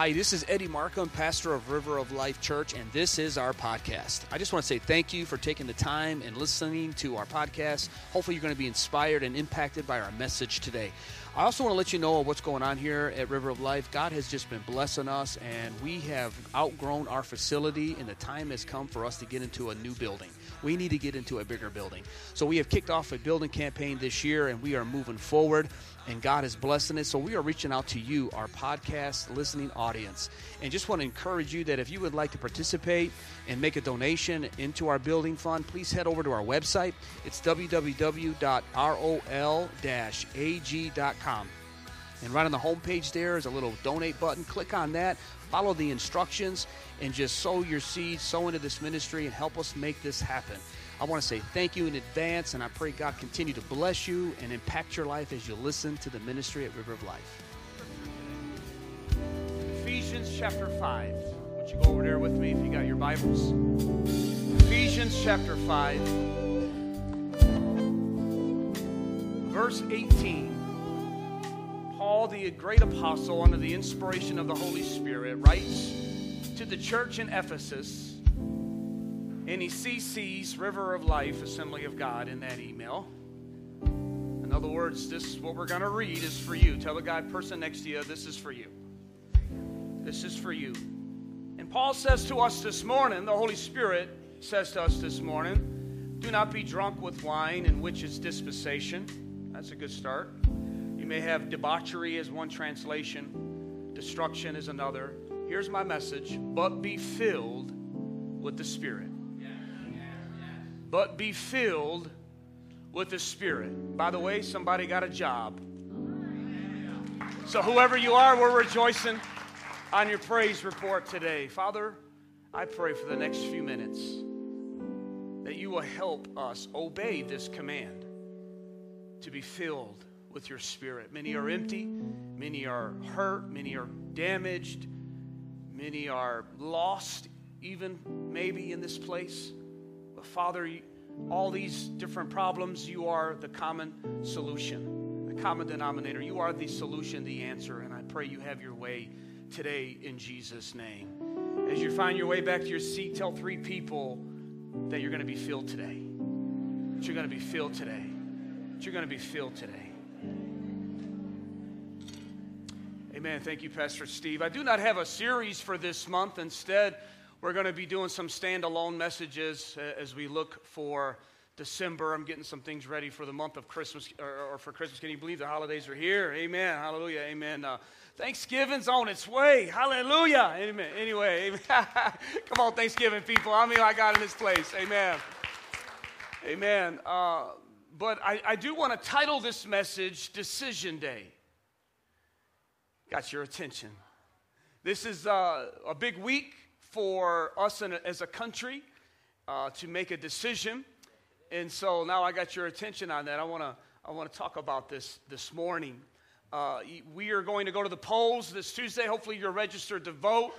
Hi, this is Eddie Markham, pastor of River of Life Church, and this is our podcast. I just want to say thank you for taking the time and listening to our podcast. Hopefully, you're going to be inspired and impacted by our message today. I also want to let you know what's going on here at River of Life. God has just been blessing us, and we have outgrown our facility, and the time has come for us to get into a new building. We need to get into a bigger building. So, we have kicked off a building campaign this year, and we are moving forward and God is blessing it. So we are reaching out to you, our podcast listening audience, and just want to encourage you that if you would like to participate and make a donation into our building fund, please head over to our website. It's www.rol-ag.com. And right on the homepage there is a little donate button. Click on that, follow the instructions, and just sow your seeds, sow into this ministry, and help us make this happen. I want to say thank you in advance, and I pray God continue to bless you and impact your life as you listen to the ministry at River of Life. Ephesians chapter 5. Would you go over there with me if you got your Bibles? Ephesians chapter 5, verse 18. Paul, the great apostle, under the inspiration of the Holy Spirit, writes to the church in Ephesus and he CCs River of Life Assembly of God in that email. In other words, this what we're going to read is for you. Tell the guy person next to you, this is for you. This is for you. And Paul says to us this morning, the Holy Spirit says to us this morning, do not be drunk with wine in which is dispensation. That's a good start. May have debauchery as one translation, destruction is another. Here's my message, but be filled with the Spirit but be filled with the Spirit. By the way, somebody got a job. So, whoever you are, we're rejoicing on your praise report today. Father, I pray for the next few minutes that you will help us obey this command to be filled with your Spirit. Many are empty, many are hurt, many are damaged, many are lost, even maybe in this place. But Father, all these different problems, you are the common solution, the common denominator. You are the solution, the answer. And I pray you have your way today in Jesus' name. As you find your way back to your seat, tell three people that you're going to be filled today. That you're going to be filled today. That you're going to be filled today. Amen. Thank you, Pastor Steve. I do not have a series for this month. Instead, we're going to be doing some standalone messages uh, as we look for December. I'm getting some things ready for the month of Christmas or, or for Christmas. Can you believe the holidays are here? Amen. Hallelujah. Amen. Uh, Thanksgiving's on its way. Hallelujah. Amen. Anyway, amen. come on, Thanksgiving people. I mean, I got in this place. Amen. Amen. Uh, but I, I do want to title this message Decision Day. Got your attention. This is uh, a big week for us a, as a country uh, to make a decision. And so now I got your attention on that. I want to I want to talk about this this morning. Uh, we are going to go to the polls this Tuesday. Hopefully, you're registered to vote.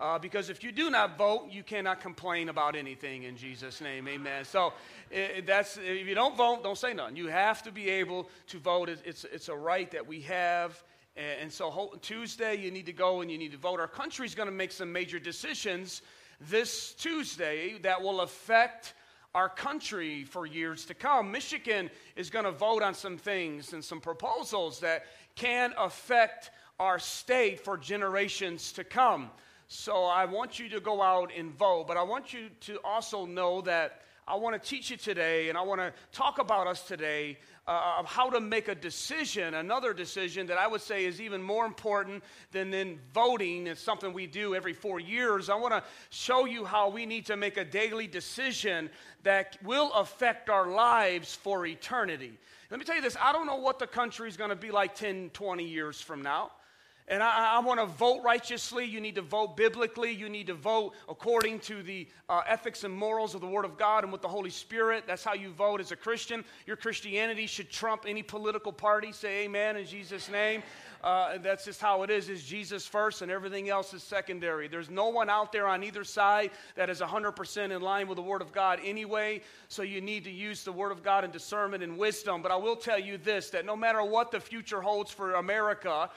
Uh, because if you do not vote, you cannot complain about anything in Jesus' name. Amen. So it, that's if you don't vote, don't say nothing. You have to be able to vote. It's, it's a right that we have. And so Tuesday, you need to go and you need to vote. Our country is going to make some major decisions this Tuesday that will affect our country for years to come. Michigan is going to vote on some things and some proposals that can affect our state for generations to come. So I want you to go out and vote, but I want you to also know that I want to teach you today and I want to talk about us today uh, of how to make a decision, another decision that I would say is even more important than then voting. It's something we do every four years. I want to show you how we need to make a daily decision that will affect our lives for eternity. Let me tell you this I don't know what the country is going to be like 10, 20 years from now. And I, I want to vote righteously. You need to vote biblically. You need to vote according to the uh, ethics and morals of the Word of God and with the Holy Spirit. That's how you vote as a Christian. Your Christianity should trump any political party. Say amen in Jesus' name. Uh, that's just how it is is jesus first and everything else is secondary there's no one out there on either side that is 100% in line with the word of god anyway so you need to use the word of god in discernment and wisdom but i will tell you this that no matter what the future holds for america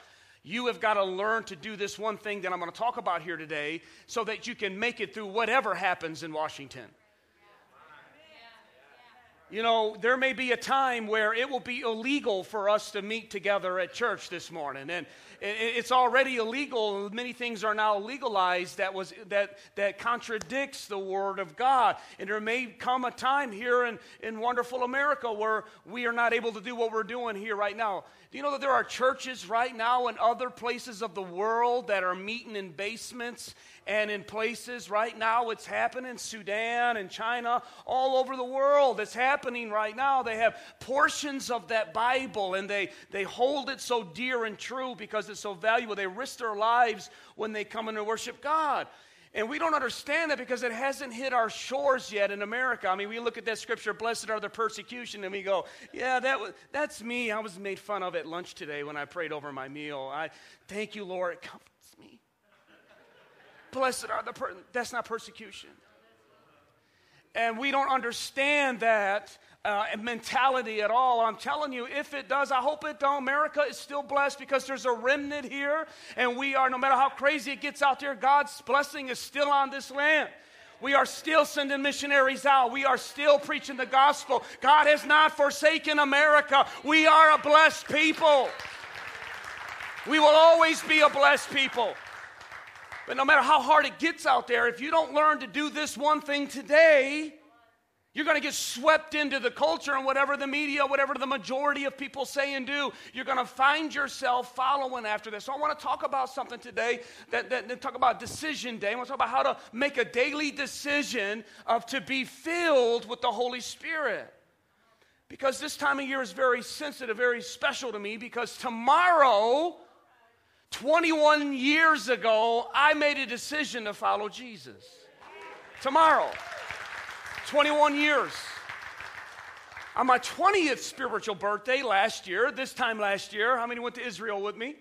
You have got to learn to do this one thing that I'm going to talk about here today so that you can make it through whatever happens in Washington. You know, there may be a time where it will be illegal for us to meet together at church this morning. And it's already illegal. Many things are now legalized that, was, that, that contradicts the Word of God. And there may come a time here in, in wonderful America where we are not able to do what we're doing here right now. Do you know that there are churches right now in other places of the world that are meeting in basements and in places right now? It's happening Sudan and China, all over the world. It's happening right now. They have portions of that Bible and they, they hold it so dear and true because it's so valuable. They risk their lives when they come in to worship God. And we don't understand that because it hasn't hit our shores yet in America. I mean, we look at that scripture, blessed are the persecution, and we go, yeah, that was, that's me. I was made fun of at lunch today when I prayed over my meal. I thank you, Lord. Blessed are the per-. That's not persecution. And we don't understand that uh, mentality at all. I'm telling you, if it does, I hope it don't. America is still blessed because there's a remnant here, and we are, no matter how crazy it gets out there, God's blessing is still on this land. We are still sending missionaries out. We are still preaching the gospel. God has not forsaken America. We are a blessed people. We will always be a blessed people. But no matter how hard it gets out there, if you don't learn to do this one thing today, you're going to get swept into the culture and whatever the media, whatever the majority of people say and do, you're going to find yourself following after this. So I want to talk about something today that, that, that talk about decision day. I want to talk about how to make a daily decision of to be filled with the Holy Spirit. Because this time of year is very sensitive, very special to me because tomorrow, 21 years ago, I made a decision to follow Jesus. Tomorrow. 21 years. On my 20th spiritual birthday last year, this time last year, how many went to Israel with me?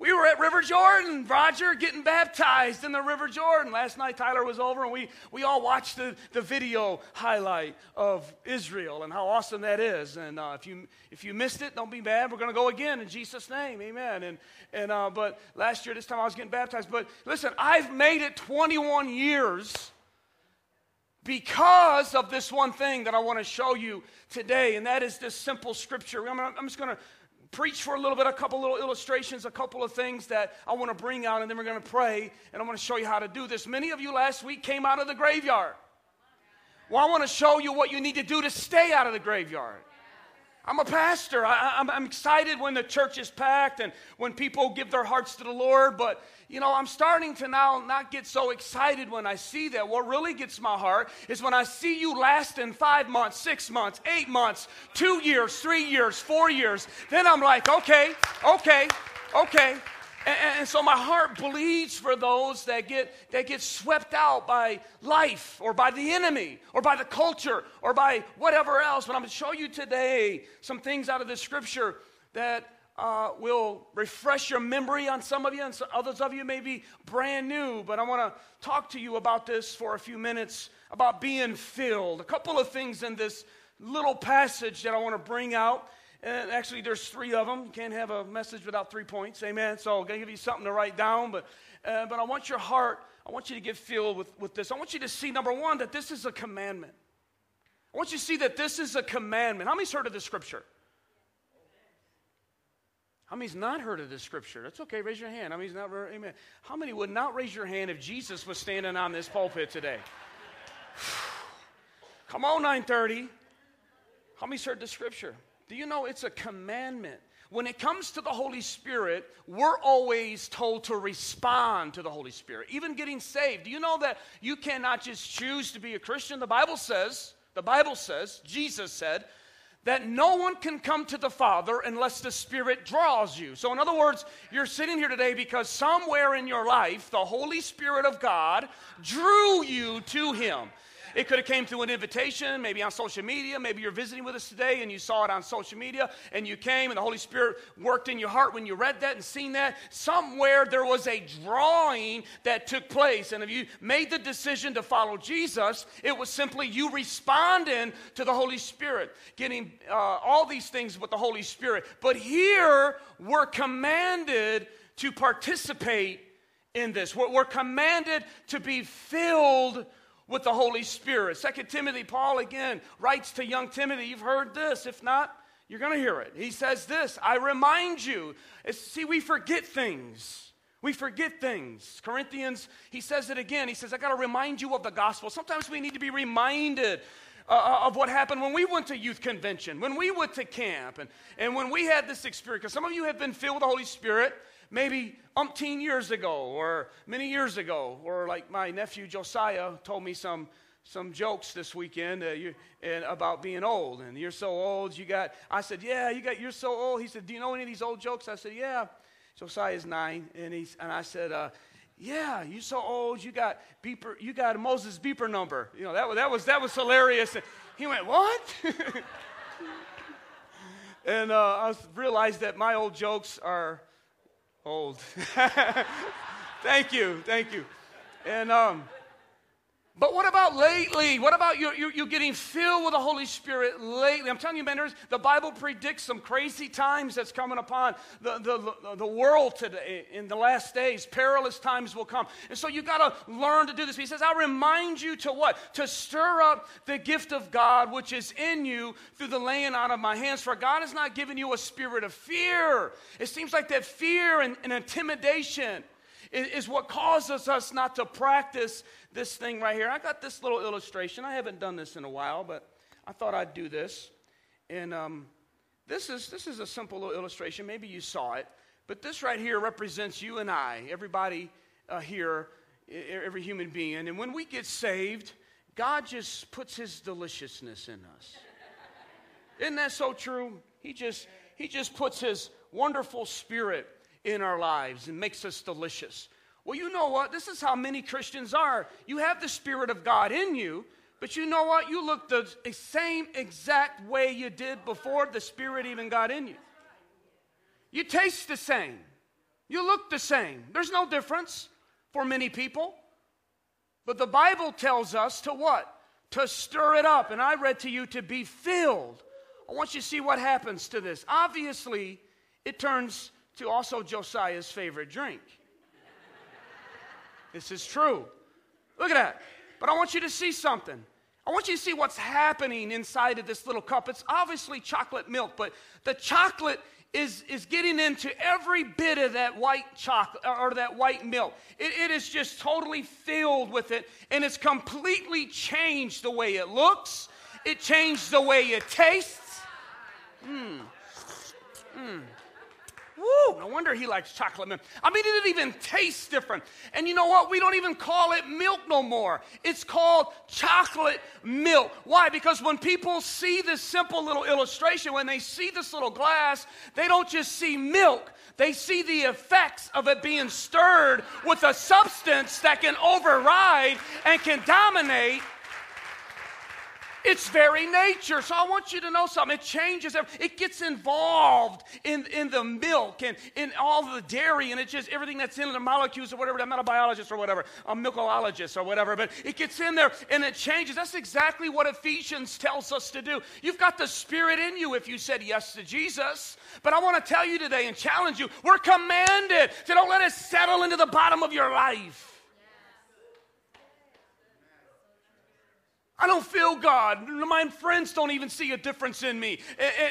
We were at River Jordan, Roger, getting baptized in the River Jordan. Last night, Tyler was over, and we, we all watched the, the video highlight of Israel and how awesome that is. And uh, if, you, if you missed it, don't be bad. We're going to go again in Jesus' name. Amen. And, and, uh, but last year, this time, I was getting baptized. But listen, I've made it 21 years because of this one thing that I want to show you today, and that is this simple scripture. I'm, I'm just going to preach for a little bit, a couple little illustrations, a couple of things that I want to bring out, and then we're going to pray, and I want to show you how to do this. Many of you last week came out of the graveyard. Well, I want to show you what you need to do to stay out of the graveyard. I'm a pastor. I, am excited when the church is packed and when people give their hearts to the Lord, but you know, I'm starting to now not get so excited when I see that. What really gets my heart is when I see you lasting five months, six months, eight months, two years, three years, four years. Then I'm like, okay, okay, okay. And, and, so my heart bleeds for those that get, that get swept out by life or by the enemy or by the culture or by whatever else. But I'm going to show you today some things out of this scripture that uh, will refresh your memory on some of you, and others of you may be brand new. But I want to talk to you about this for a few minutes about being filled. A couple of things in this little passage that I want to bring out. And actually, there's three of them. You can't have a message without three points. Amen. So I'm going to give you something to write down. But, uh, but I want your heart, I want you to get filled with, with this. I want you to see, number one, that this is a commandment. I want you to see that this is a commandment. How many's heard of this scripture? How many's not heard of this scripture? That's okay. Raise your hand. How many's not? Amen. How many would not raise your hand if Jesus was standing on this pulpit today? Come on, 930. How many's heard the scripture? Do you know it's a commandment? When it comes to the Holy Spirit, we're always told to respond to the Holy Spirit, even getting saved. Do you know that you cannot just choose to be a Christian? The Bible says, the Bible says, Jesus said, that no one can come to the Father unless the Spirit draws you. So, in other words, you're sitting here today because somewhere in your life, the Holy Spirit of God drew you to Him. It could have came through an invitation, maybe on social media. Maybe you're visiting with us today and you saw it on social media and you came and the Holy Spirit worked in your heart when you read that and seen that. Somewhere there was a drawing that took place. And if you made the decision to follow Jesus, it was simply you responding to the Holy Spirit, getting uh, all these things with the Holy Spirit. But here we're commanded to participate in this. We're, we're commanded to be filled with the Holy Spirit. Second Timothy, Paul again writes to young Timothy, you've heard this. If not, you're going to hear it. He says this I remind you. See, we forget things. We forget things. Corinthians, he says it again. He says, I got to remind you of the gospel. Sometimes we need to be reminded uh, uh, of what happened when we went to youth convention, when we went to camp, and, and when we had this experience. Because some of you have been filled with the Holy Spirit maybe umpteen years ago or many years ago, or like my nephew Josiah told me some some jokes this weekend uh, you, and about being old and you're so old you got i said yeah you got you're so old. He said do you know any of these old jokes? I said yeah. Josiah's nine and, he's, and i said uh, yeah you're so old you got beeper you got a moses beeper number. You know that, that was that was hilarious. And he went what? And uh, i realized that my old jokes are old. Thank you thank you. And um, but what about lately? What about you, you, you getting filled with the Holy Spirit lately? I'm telling you, man, the Bible predicts some crazy times that's coming upon the, the, the world today in the last days. Perilous times will come. And so you got to learn to do this. He says, I remind you to what? To stir up the gift of God which is in you through the laying on of my hands. For God has not given you a spirit of fear. It seems like that fear and, and intimidation is what causes us not to practice this thing right here. I got this little illustration. I haven't done this in a while, but I thought I'd do this. And um, this, is, this is a simple little illustration. Maybe you saw it. But this right here represents you and I, everybody uh, here, every human being. And when we get saved, God just puts his deliciousness in us. Isn't that so true? He just, he just puts his wonderful spirit in our lives and makes us delicious. Well, you know what? This is how many Christians are. You have the Spirit of God in you, but you know what? You look the same exact way you did before the Spirit even got in you. You taste the same. You look the same. There's no difference for many people. But the Bible tells us to what? To stir it up. And I read to you to be filled. I want you to see what happens to this. Obviously, it turns to also Josiah's favorite drink. this is true. Look at that. But I want you to see something. I want you to see what's happening inside of this little cup. It's obviously chocolate milk, but the chocolate is, is getting into every bit of that white chocolate uh, or that white milk. It, it is just totally filled with it, and it's completely changed the way it looks. It changed the way it tastes. Mmm. Mmm. Woo, no wonder he likes chocolate milk. I mean, it even tastes different. And you know what? We don't even call it milk no more. It's called chocolate milk. Why? Because when people see this simple little illustration, when they see this little glass, they don't just see milk, they see the effects of it being stirred with a substance that can override and can dominate its very nature. So I want you to know something. It changes, it gets involved in, in the milk and in all the dairy and it's just everything that's in the molecules or whatever. I'm not a biologist or whatever, a milkologist or whatever, but it gets in there and it changes. That's exactly what Ephesians tells us to do. You've got the Spirit in you if you said yes to Jesus. But I want to tell you today and challenge you we're commanded to don't let it settle into the bottom of your life. I don't feel God. My friends don't even see a difference in me.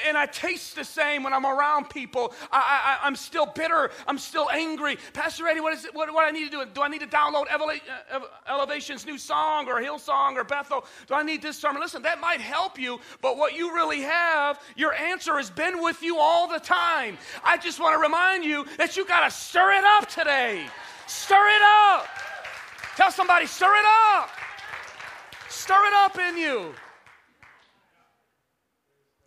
And, I taste the same when I'm around people. I, am still bitter. I'm still angry. Pastor Eddie, what is it? What, what do I need to do? Do I need to download uh, Elevation's new song or Hillsong or Bethel? Do I need this sermon? Listen, that might help you, but what you really have, your answer has been with you all the time. I just want to remind you that you got to stir it up today. Stir it up. Tell somebody, stir it up. Stir it up in you.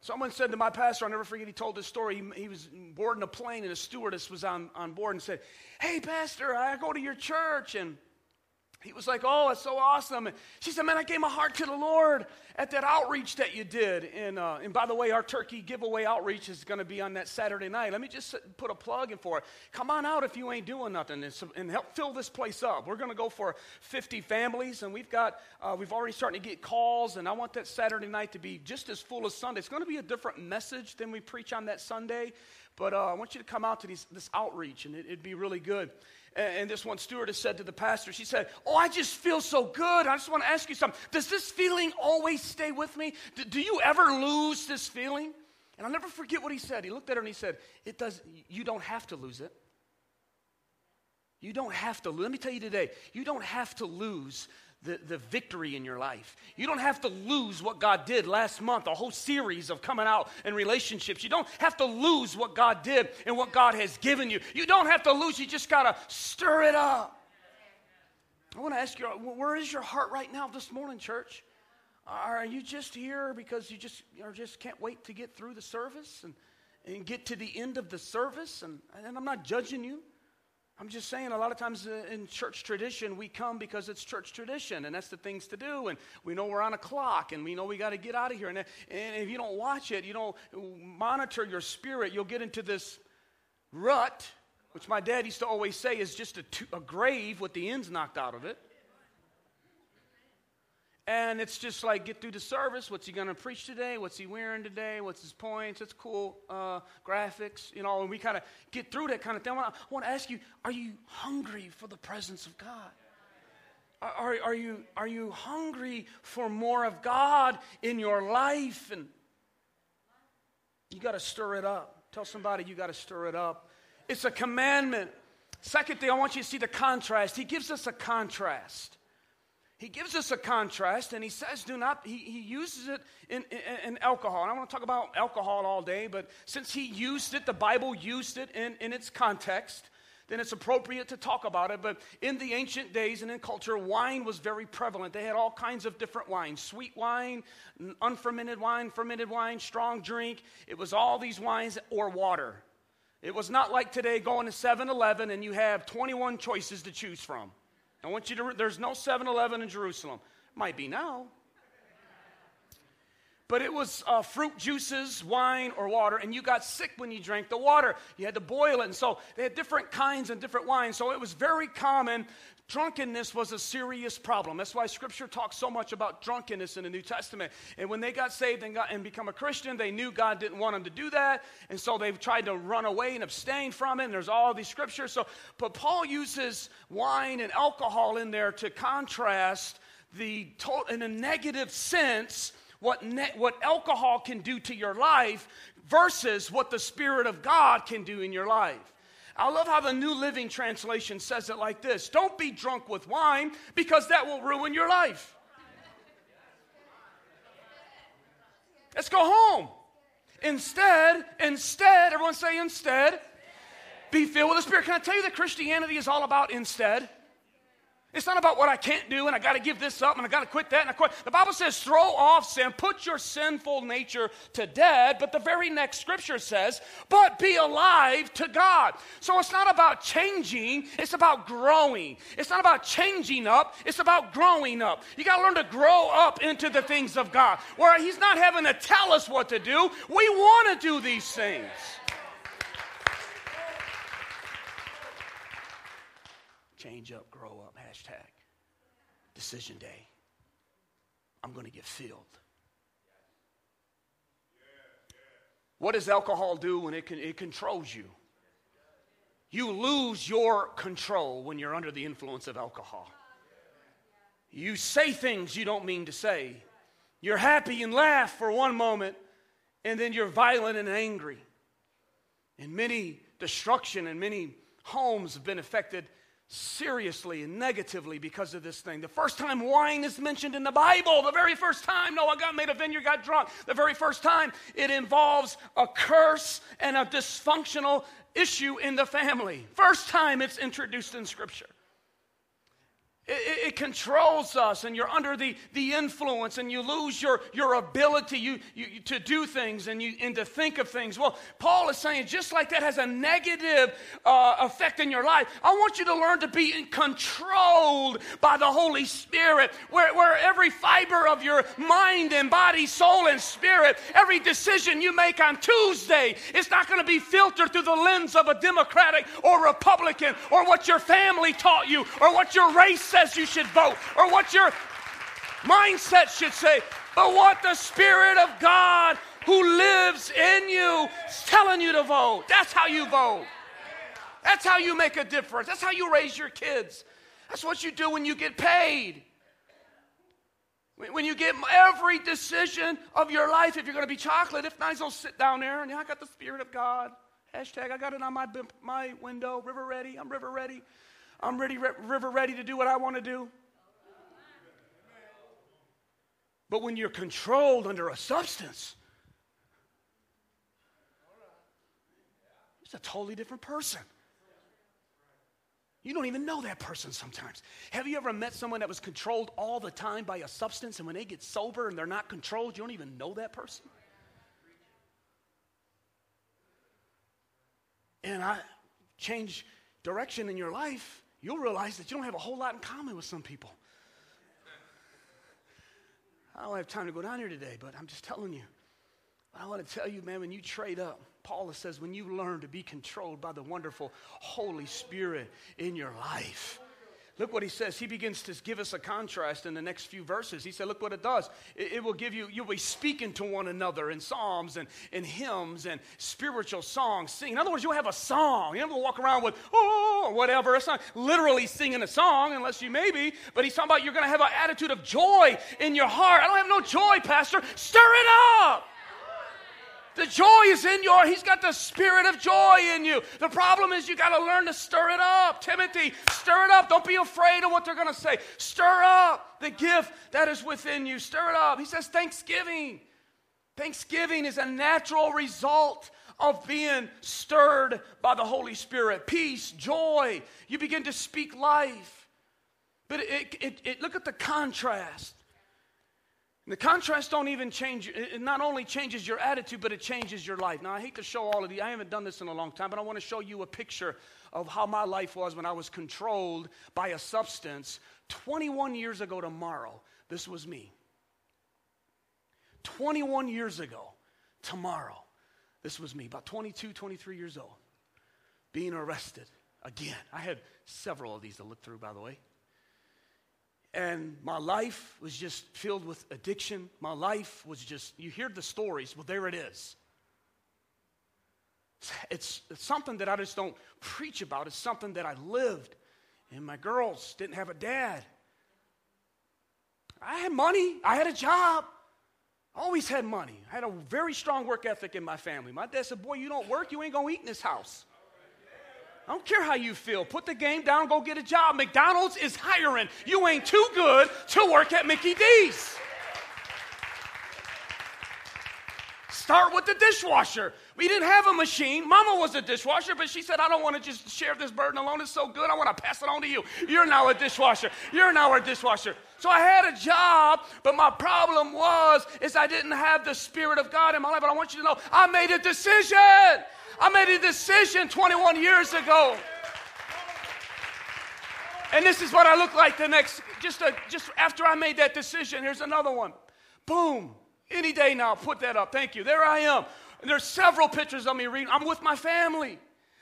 Someone said to my pastor, I'll never forget, he told this story. He, he, was boarding a plane and a stewardess was on, on board and said, Hey, Pastor, I go to your church. And he was like, Oh, it's so awesome. And she said, Man, I gave my heart to the Lord at that outreach that you did. And, uh, and by the way, our turkey giveaway outreach is going to be on that Saturday night. Let me just put a plug in for it. Come on out if you ain't doing nothing and, and help fill this place up. We're going to go for 50 families, and we've got, uh, we've already starting to get calls, and I want that Saturday night to be just as full as Sunday. It's going to be a different message than we preach on that Sunday. But uh, I want you to come out to these, this outreach, and it, would be really good. And, this one stewardess said to the pastor, she said, Oh, I just feel so good. I just want to ask you something. Does this feeling always stay with me? Do, do you ever lose this feeling? And I'll never forget what he said. He looked at her and he said, It does, you don't have to lose it. You don't have to. Let me tell you today, you don't have to lose the, the victory in your life. You don't have to lose what God did last month, a whole series of coming out in relationships. You don't have to lose what God did and what God has given you. You don't have to lose, you just got to stir it up. I want to ask you, where is your heart right now this morning, church? Are you just here because you just, or just can't wait to get through the service and, and get to the end of the service? And, and I'm not judging you. I'm just saying, a lot of times uh, in church tradition, we come because it's church tradition, and that's the things to do. And we know we're on a clock, and we know we got to get out of here. And, if you don't watch it, you don't monitor your spirit, you'll get into this rut, which my dad used to always say is just a, a grave with the ends knocked out of it. And it's just like, get through the service. What's he going to preach today? What's he wearing today? What's his points? It's cool uh, graphics, you know, and we kind of get through that kind of thing. I want to ask you, are you hungry for the presence of God? Are, are, you, are you hungry for more of God in your life? And you got to stir it up. Tell somebody you got to stir it up. It's a commandment. Second thing, I want you to see the contrast. He gives us a contrast he gives us a contrast and he says, do not, he, he uses it in, in, in, alcohol. And I want to talk about alcohol all day, but since he used it, the Bible used it in, in its context, then it's appropriate to talk about it. But in the ancient days and in culture, wine was very prevalent. They had all kinds of different wines sweet wine, unfermented wine, fermented wine, strong drink. It was all these wines or water. It was not like today going to 7 Eleven and you have 21 choices to choose from. I want you to, there's no 7 Eleven in Jerusalem. Might be now. But it was uh, fruit juices, wine, or water, and you got sick when you drank the water. You had to boil it. And so they had different kinds and different wines. So it was very common. Drunkenness was a serious problem. That's why Scripture talks so much about drunkenness in the New Testament. And when they got saved and, got, and become a Christian, they knew God didn't want them to do that. And so they've tried to run away and abstain from it. And there's all these scriptures. So, but Paul uses wine and alcohol in there to contrast the total, in a negative sense what, ne- what alcohol can do to your life versus what the Spirit of God can do in your life. I love how the New Living Translation says it like this Don't be drunk with wine because that will ruin your life. Let's go home. Instead, instead, everyone say instead, be filled with the Spirit. Can I tell you that Christianity is all about instead? It's not about what I can't do and I got to give this up and I got to quit that and I quit. The Bible says throw off sin, put your sinful nature to death, but the very next scripture says, but be alive to God. So it's not about changing, it's about growing. It's not about changing up, it's about growing up. You got to learn to grow up into the things of God where He's not having to tell us what to do. We want to do these things. Change up. Decision day. I'm going to get filled. What does alcohol do when it, can, it controls you? You lose your control when you're under the influence of alcohol. You say things you don't mean to say. You're happy and laugh for one moment, and then you're violent and angry. And many destruction and many homes have been affected seriously and negatively because of this thing. The first time wine is mentioned in the Bible, the very first time Noah got made a vineyard, got drunk, the very first time it involves a curse and a dysfunctional issue in the family. First time it's introduced in Scripture. It, it, controls us, and you're under the, the influence, and you lose your, your ability you, you, to do things and, you, and to think of things. Well, Paul is saying just like that has a negative uh, effect in your life, I want you to learn to be controlled by the Holy Spirit, where, where every fiber of your mind and body, soul, and spirit, every decision you make on Tuesday, it's not going to be filtered through the lens of a Democratic or Republican or what your family taught you or what your race said says you should vote or what your mindset should say, but what the Spirit of God who lives in you is telling you to vote. That's how you vote. That's how you make a difference. That's how you raise your kids. That's what you do when you get paid. When you get every decision of your life, if you're going to be chocolate, if not, don't sit down there and yeah, I got the Spirit of God. Hashtag, I got it on my, my window, river ready. I'm river ready. I'm ready, river ready to do what I want to do. But when you're controlled under a substance, it's a totally different person. You don't even know that person sometimes. Have you ever met someone that was controlled all the time by a substance, and when they get sober and they're not controlled, you don't even know that person? And I change direction in your life, you'll realize that you don't have a whole lot in common with some people. I don't have time to go down here today, but I'm just telling you. I want to tell you, man, when you trade up, Paul says, when you learn to be controlled by the wonderful Holy Spirit in your life. Look what he says. He begins to give us a contrast in the next few verses. He said, Look what it does. It, it will give you, you'll be speaking to one another in psalms and in hymns and spiritual songs. Sing. In other words, you'll have a song. You never walk around with, oh, whatever. It's not literally singing a song, unless you maybe, but he's talking about you're going to have an attitude of joy in your heart. I don't have no joy, Pastor. Stir it up. The joy is in your, he's got the spirit of joy in you. The problem is you got to learn to stir it up. Timothy, stir it up. Don't be afraid of what they're going to say. Stir up the gift that is within you. Stir it up. He says thanksgiving. Thanksgiving is a natural result of being stirred by the Holy Spirit. Peace, joy. You begin to speak life. But it, it, it, look at the contrast. The contrast don't even change, it not only changes your attitude, but it changes your life. Now, I hate to show all of these. I haven't done this in a long time, but I want to show you a picture of how my life was when I was controlled by a substance 21 years ago tomorrow. This was me. 21 years ago tomorrow. This was me, about 22, 23 years old, being arrested again. I had several of these to look through, by the way. And my life was just filled with addiction. My life was just, you hear the stories, well, there it is. It's, it's something that I just don't preach about. It's something that I lived. And my girls didn't have a dad. I had money, I had a job. I Always had money. I had a very strong work ethic in my family. My dad said, Boy, you don't work, you ain't gonna eat in this house. I don't care how you feel. Put the game down, go get a job. McDonald's is hiring. You ain't too good to work at Mickey D's. Start with the dishwasher. We didn't have a machine. Mama was a dishwasher, but she said, I don't want to just share this burden alone. It's so good. I want to pass it on to you. You're now a dishwasher. You're now a dishwasher. So I had a job, but my problem was is I didn't have the spirit of God in my life. But I want you to know I made a decision. I made a decision 21 years ago. And this is what I look like the next, just, a, just after I made that decision. Here's another one. Boom. Any day now, put that up. Thank you. There I am. And there's several pictures of me reading. I'm with my family.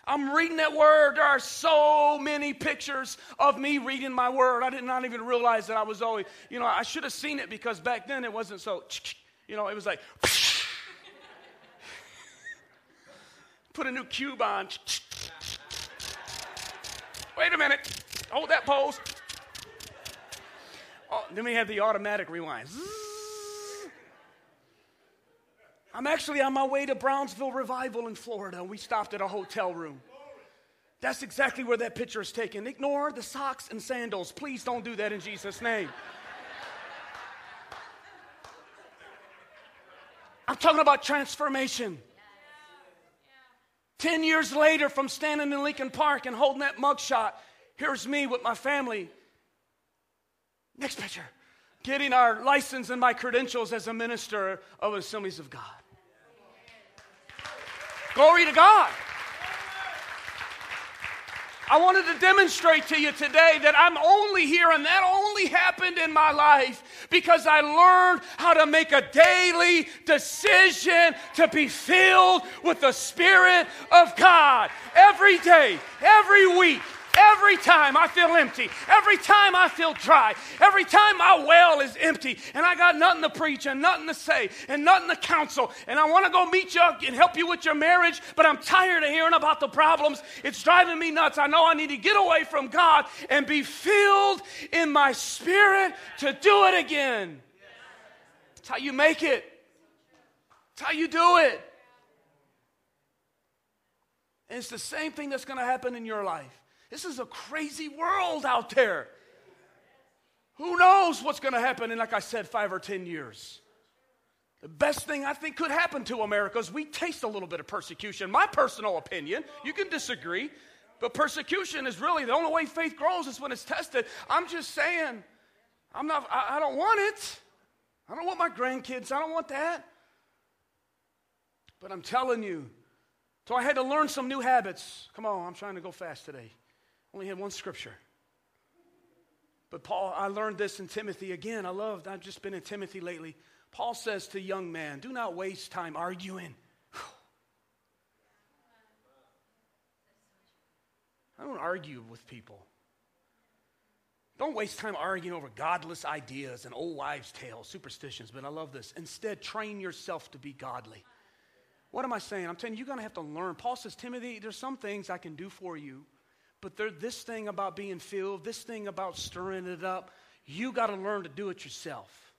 I'm reading that word. There are so many pictures of me reading my word. I did not even realize that I was always, you know, I should have seen it because back then it wasn't so, you know, it was like, put a new cube on. Wait a minute. Hold that pose. Oh, then we have the automatic rewind. I'm actually on my way to Brownsville Revival in Florida. We stopped at a hotel room. That's exactly where that picture is taken. Ignore the socks and sandals. Please don't do that in Jesus' name. I'm talking about transformation. 10 years later, from standing in Lincoln Park and holding that mugshot, here's me with my family. Next picture. Getting our license and my credentials as a minister of Assemblies of God. Glory to God. I wanted to demonstrate to you today that I'm only here and that only happened in my life because I learned how to make a daily decision to be filled with the Spirit of God. Every day, every week, Every time I feel empty, every time I feel dry, every time my well is empty and I got nothing to preach and nothing to say and nothing to counsel, and I want to go meet you and help you with your marriage, but I'm tired of hearing about the problems. It's driving me nuts. I know I need to get away from God and be filled in my spirit to do it again. That's how you make it. That's how you do it. And it's the same thing that's going to happen in your life. This is a crazy world out there. Who knows what's going to happen in, like I said, five or 10 years? The best thing I think could happen to America is we taste a little bit of persecution. My personal opinion, you can disagree, but persecution is really the only way faith grows is when it's tested. I'm just saying, I'm not, I, I don't want it. I don't want my grandkids, I don't want that. But I'm telling you, so I had to learn some new habits. Come on, I'm trying to go fast today. Only had one scripture. But Paul, I learned this in Timothy again. I loved, I've just been in Timothy lately. Paul says to young man, do not waste time arguing. I don't argue with people. Don't waste time arguing over godless ideas and old wives' tales, superstitions, but I love this. Instead, train yourself to be godly. What am I saying? I'm telling you, you're going to have to learn. Paul says, Timothy, there's some things I can do for you, but there, this thing about being filled, this thing about stirring it up, you got to learn to do it yourself.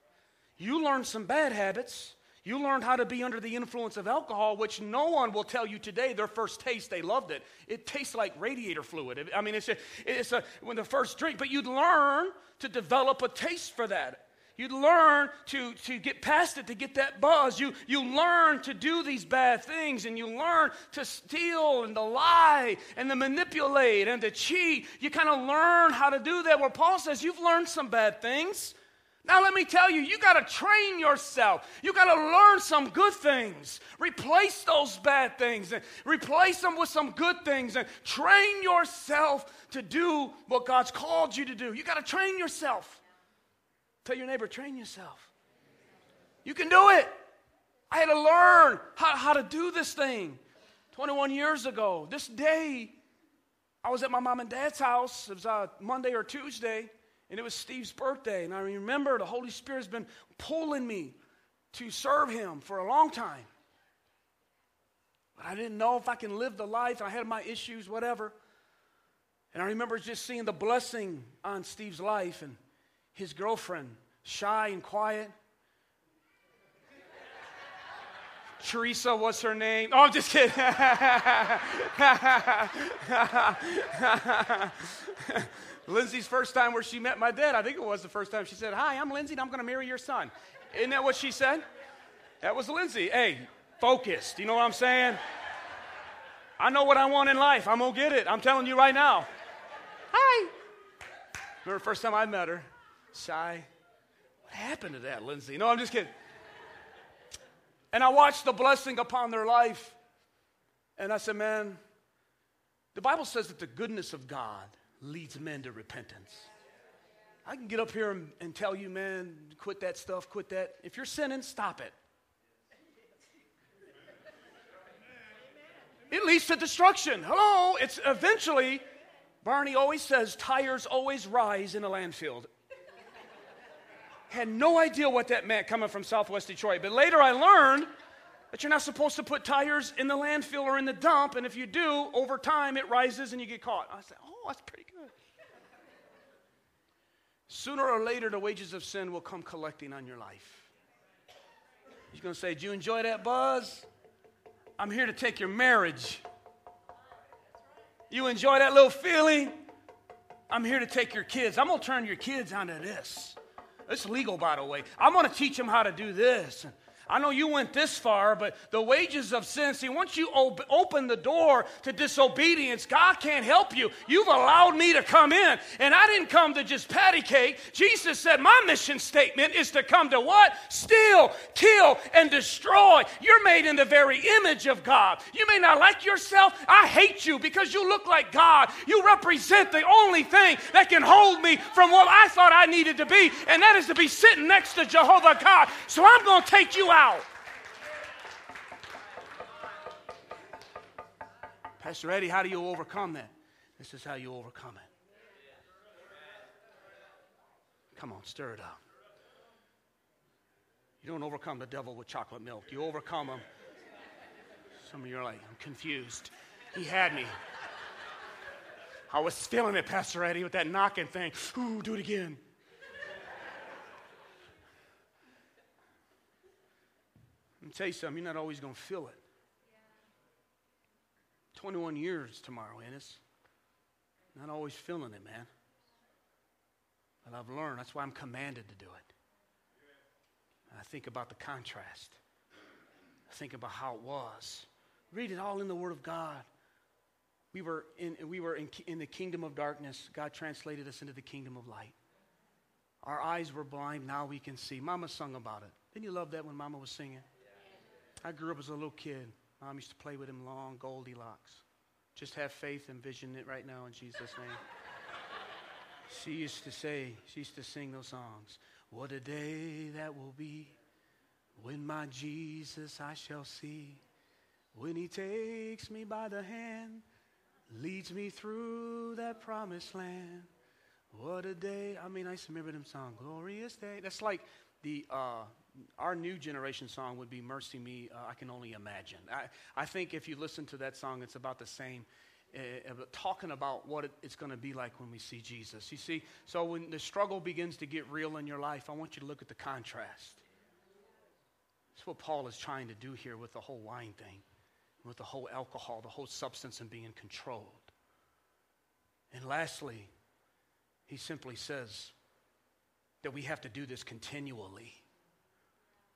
You learn some bad habits. You learned how to be under the influence of alcohol, which no one will tell you today. Their first taste, they loved it. It tastes like radiator fluid. I mean, it's a, it's a when the first drink, but you'd learn to develop a taste for that. You learn to, to get past it, to get that buzz. You, you learn to do these bad things, and you learn to steal and to lie and to manipulate and to cheat. You kind of learn how to do that. Where Paul says, You've learned some bad things. Now, let me tell you, you got to train yourself. You got to learn some good things. Replace those bad things and replace them with some good things and train yourself to do what God's called you to do. You got to train yourself. Tell your neighbor, train yourself. You can do it. I had to learn how, how to do this thing 21 years ago. This day, I was at my mom and dad's house. It was a uh, Monday or Tuesday, and it was Steve's birthday. And I remember the Holy Spirit's been pulling me to serve him for a long time. But I didn't know if I can live the life. I had my issues, whatever. And I remember just seeing the blessing on Steve's life and his girlfriend, shy and quiet. Teresa what's her name. Oh, I'm just kidding. Lindsay's first time where she met my dad, I think it was the first time she said, Hi, I'm Lindsay and I'm going to marry your son. Isn't that what she said? That was Lindsay. Hey, focused. You know what I'm saying? I know what I want in life. I'm going to get it. I'm telling you right now. Hi. Remember the first time I met her? Shy. What happened to that, Lindsay? No, I'm just kidding. And I watched the blessing upon their life. And I said, man, the Bible says that the goodness of God leads men to repentance. I can get up here and, and, tell you, man, quit that stuff, quit that. If you're sinning, stop it. It leads to destruction. Hello, it's eventually, Barney always says, tires always rise in a landfill. Had no idea what that meant coming from Southwest Detroit. But later I learned that you're not supposed to put tires in the landfill or in the dump, and if you do, over time it rises and you get caught. I said, oh, that's pretty good. Sooner or later, the wages of sin will come collecting on your life. He's going to say, Do you enjoy that buzz? I'm here to take your marriage. You enjoy that little feeling? I'm here to take your kids. I'm going to turn your kids onto this. It's legal, by the way. I'm going to teach them how to do this. I know you went this far, but the wages of sin, see, once you op- open the door to disobedience, God can't help you. You've allowed me to come in, and I didn't come to just patty cake. Jesus said, My mission statement is to come to what? Steal, kill, and destroy. You're made in the very image of God. You may not like yourself. I hate you because you look like God. You represent the only thing that can hold me from what I thought I needed to be, and that is to be sitting next to Jehovah God. So I'm going to take you out Pastor Eddie, how do you overcome that? This is how you overcome it. Come on, stir it up. You don't overcome the devil with chocolate milk. You overcome him. Some of you are like, I'm confused. He had me. I was feeling it, Pastor Eddie, with that knocking thing. Ooh, do it again. Me tell you something, you're not always going to feel it. 21 years tomorrow, Ennis. Not always feeling it, man. But I've learned. That's why I'm commanded to do it. I think about the contrast. I think about how it was. Read it all in the Word of God. We were in, we were in, in the kingdom of darkness. God translated us into the kingdom of light. Our eyes were blind. Now we can see. Mama sung about it. Didn't you love that when Mama was singing? I grew up as a little kid. Mom used to play with him long Goldilocks. Just have faith and vision it right now in Jesus' name. she used to say, she used to sing those songs. What a day that will be when my Jesus I shall see. When he takes me by the hand, leads me through that promised land. What a day. I mean, I used to remember them song, Glorious Day. That's like the, uh, our new generation song would be MercyMe, uh, I Can Only Imagine. I, I think if you listen to that song, it's about the same. Uh, talking about what it, it's going to be like when we see Jesus. You see, so when the struggle begins to get real in your life, I want you to look at the contrast. That's what Paul is trying to do here with the whole wine thing, with the whole alcohol, the whole substance, and being controlled. And lastly, he simply says that we have to do this continually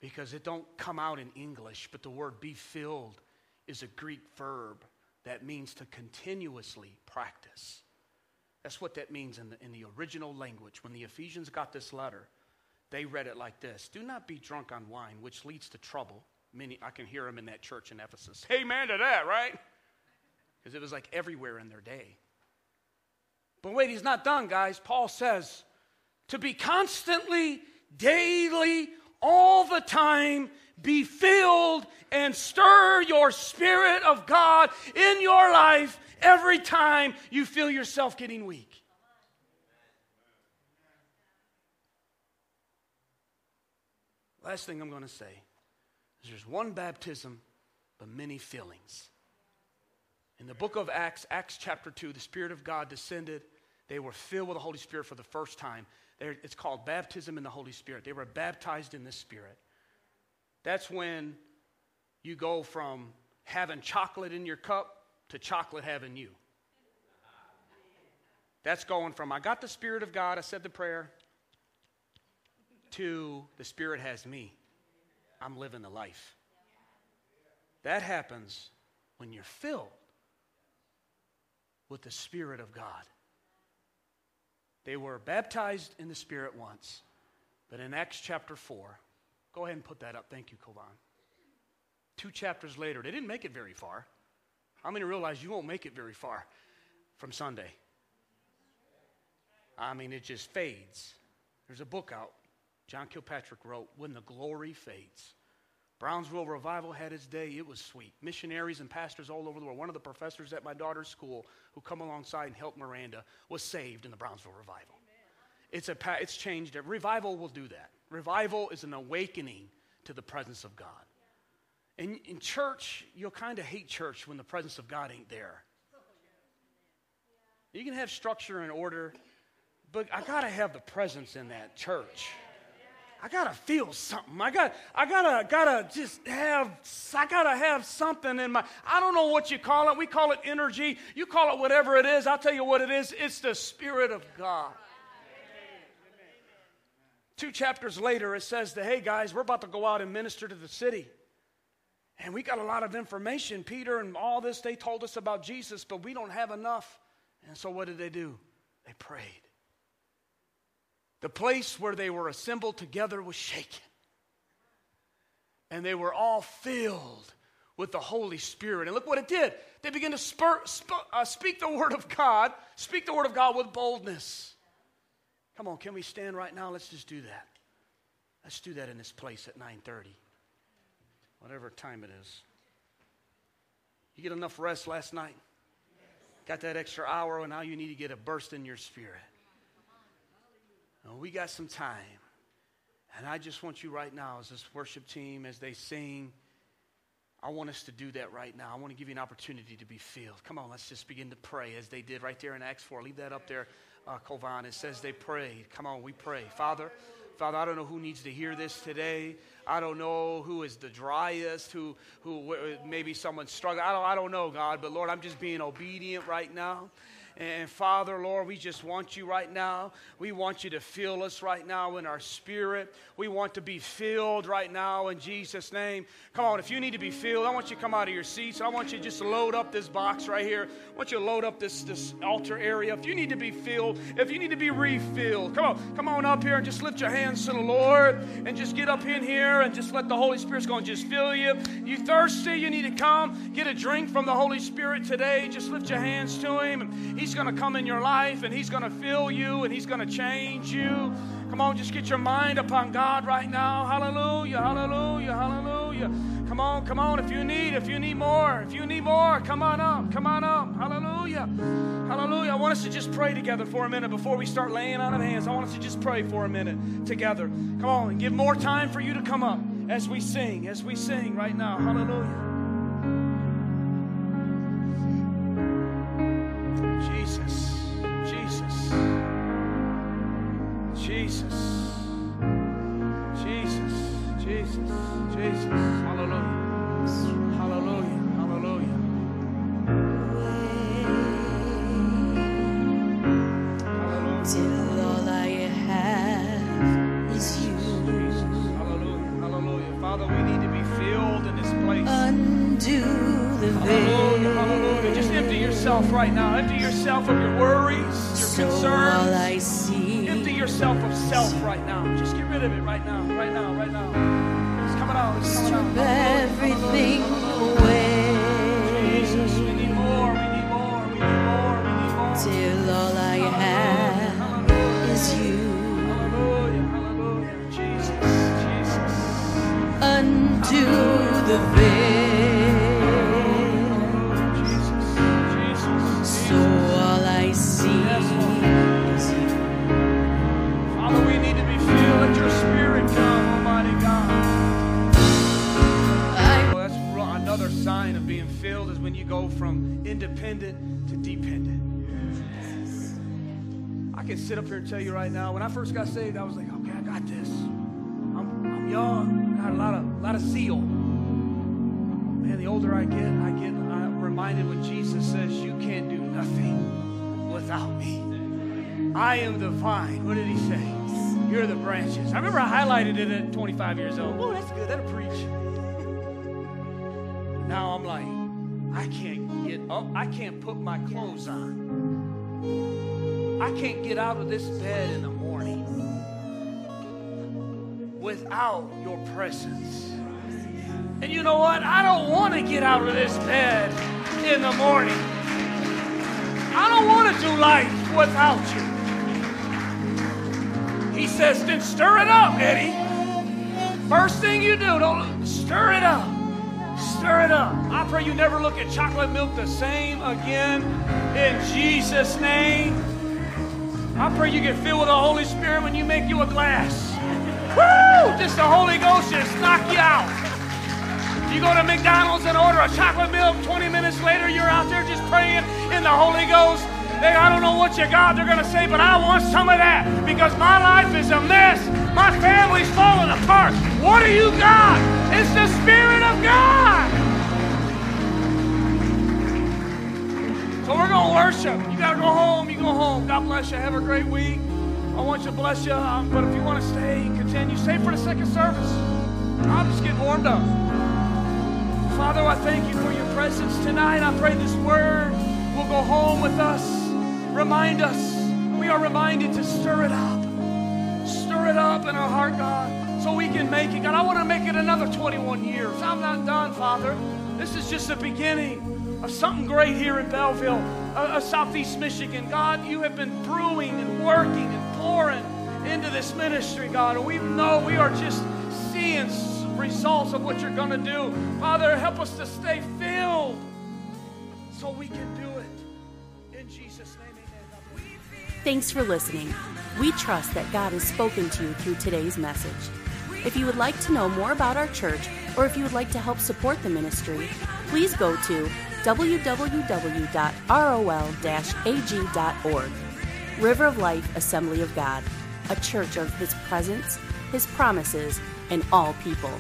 because it don't come out in English, but the word be filled is a Greek verb that means to continuously practice. That's what that means in the, in the original language. When the Ephesians got this letter, they read it like this Do not be drunk on wine, which leads to trouble. Many, I can hear them in that church in Ephesus. Amen to that, right? Because it was like everywhere in their day. But wait, he's not done, guys. Paul says to be constantly, daily, all the time be filled and stir your spirit of God in your life every time you feel yourself getting weak. Last thing I'm going to say is there's one baptism, but many fillings. In the book of Acts, Acts chapter 2, the Spirit of God descended. They were filled with the Holy Spirit for the first time. They're, it's called baptism in the Holy Spirit. They were baptized in the Spirit. That's when you go from having chocolate in your cup to chocolate having you. That's going from I got the Spirit of God, I said the prayer, to the Spirit has me. I'm living the life. That happens when you're filled with the Spirit of God. They were baptized in the Spirit once, but in Acts chapter 4, go ahead and put that up. Thank you, Kovan. Two chapters later, they didn't make it very far. How many realize you won't make it very far from Sunday? I mean, it just fades. There's a book out John Kilpatrick wrote, When the Glory Fades. Brownsville Revival had its day. It was sweet. Missionaries and pastors all over the world. One of the professors at my daughter's school who come alongside and help Miranda was saved in the Brownsville Revival. It's, a, it's changed. Revival will do that. Revival is an awakening to the presence of God. In, in church, you'll kind of hate church when the presence of God ain't there. You can have structure and order, but I got to have the presence in that church. I gotta feel something. I got, I gotta, gotta just have, I gotta have something in my. I don't know what you call it. We call it energy. You call it whatever it is. I'll tell you what it is. It's the Spirit of God. Two chapters later, it says that, hey guys, we're about to go out and minister to the city. And we got a lot of information. Peter and all this, they told us about Jesus, but we don't have enough. And so what did they do? They prayed. The place where they were assembled together was shaken. And they were all filled with the Holy Spirit. And look what it did. They began to spur, sp- uh, speak the Word of God, speak the Word of God with boldness. Come on, can we stand right now? Let's just do that. Let's do that in this place at 9:30. Whatever time it is. You get enough rest last night? got that extra hour, and now you need to get a burst in your spirit. We got some time. And I just want you right now, as this worship team, as they sing, I want us to do that right now. I want to give you an opportunity to be filled. Come on, let's just begin to pray as they did right there in Acts 4. Leave that up there, uh, Kovan. It says they prayed. Come on, we pray. Father, Father, I don't know who needs to hear this today. I don't know who is the driest, who, who maybe someone's struggling. I don't, I don't know, God, but Lord, I'm just being obedient right now. And Father, Lord, we just want you right now. We want you to fill us right now in our spirit. We want to be filled right now in Jesus' name. Come on, if you need to be filled, I want you to come out of your seats. I want you to just load up this box right here. I want you to load up this, this altar area. If you need to be filled, if you need to be refilled, come on, come on up here and just lift your hands to the Lord and just get up in here and just let the Holy Spirit's going to just fill you. You thirsty, you need to come get a drink from the Holy Spirit today. Just lift your hands to Him. He's going to come in your life and He's going to fill you and He's going to change you. Come on, just get your mind upon God right now. Hallelujah, hallelujah, hallelujah. Come on, come on. If you need, if you need more, if you need more, come on up, come on up. Hallelujah, hallelujah. I want us to just pray together for a minute before we start laying on of hands. I want us to just pray for a minute together. Come on, give more time for you to come up as we sing, as we sing right now. Hallelujah. Jesus, Jesus, Jesus, Jesus, Jesus, Jesus. Hallelujah, hallelujah, hallelujah. Till all I have is you. Jesus. Hallelujah, hallelujah. Father, we need to be filled in this place. Undo the veil. Hallelujah, hallelujah. Just empty yourself right now. Empty yourself of your worries, your so concerns. See, empty yourself of self right now. Just get rid of it right now, right now, right now. It's coming out. It's coming out. Everything away. Jesus, we need more. We need more. We need more. We need more. Till all I have Hallelujah. is you. Undo the veil. Sit up here and tell you right now, when I first got saved, I was like, okay, I got this. I'm, I'm young, got a lot of, lot of zeal. Man, the older I get, I get I'm reminded when Jesus says, you can't do nothing without me. I am the vine. What did he say? You're the branches. I remember I highlighted it at 25 years old. Oh, that's good. That'll preach. Now I'm like, I can't get up. I can't put my clothes on I can't get out of this bed in the morning without your presence. And you know what? I don't want to get out of this bed in the morning. I don't want to do life without you. He says, then stir it up, Eddie. First thing you do, don't stir it up. Stir it up. I pray you never look at chocolate milk the same again in Jesus' name. I pray you get filled with the Holy Spirit when you make you a glass. Woo! Just the Holy Ghost just knock you out. You go to McDonald's and order a chocolate milk. 20 minutes later, you're out there just praying in the Holy Ghost. They, I don't know what you got, they're going to say, but I want some of that because my life is a mess. My family's falling apart. What do you got? It's the Spirit of God. So we're going to worship. You got to go home. You go home. God bless you. Have a great week. I want you to bless you. Um, but if you want to stay, continue. Stay for the second service. I'm just getting warmed up. Father, I thank you for your presence tonight. I pray this word will go home with us. Remind us. We are reminded to stir it up. Stir it up in our heart, God, so we can make it. God, I want to make it another 21 years. I'm not done, Father. This is just the beginning of something great here in Belleville, uh, uh, Southeast Michigan. God, you have been brewing and working and pouring into this ministry, God. And we know we are just seeing results of what you're going to do. Father, help us to stay filled so we can do Thanks for listening. We trust that God has spoken to you through today's message. If you would like to know more about our church, or if you would like to help support the ministry, please go to www.rol-ag.org. River of Life Assembly of God, a church of His presence, His promises, and all people.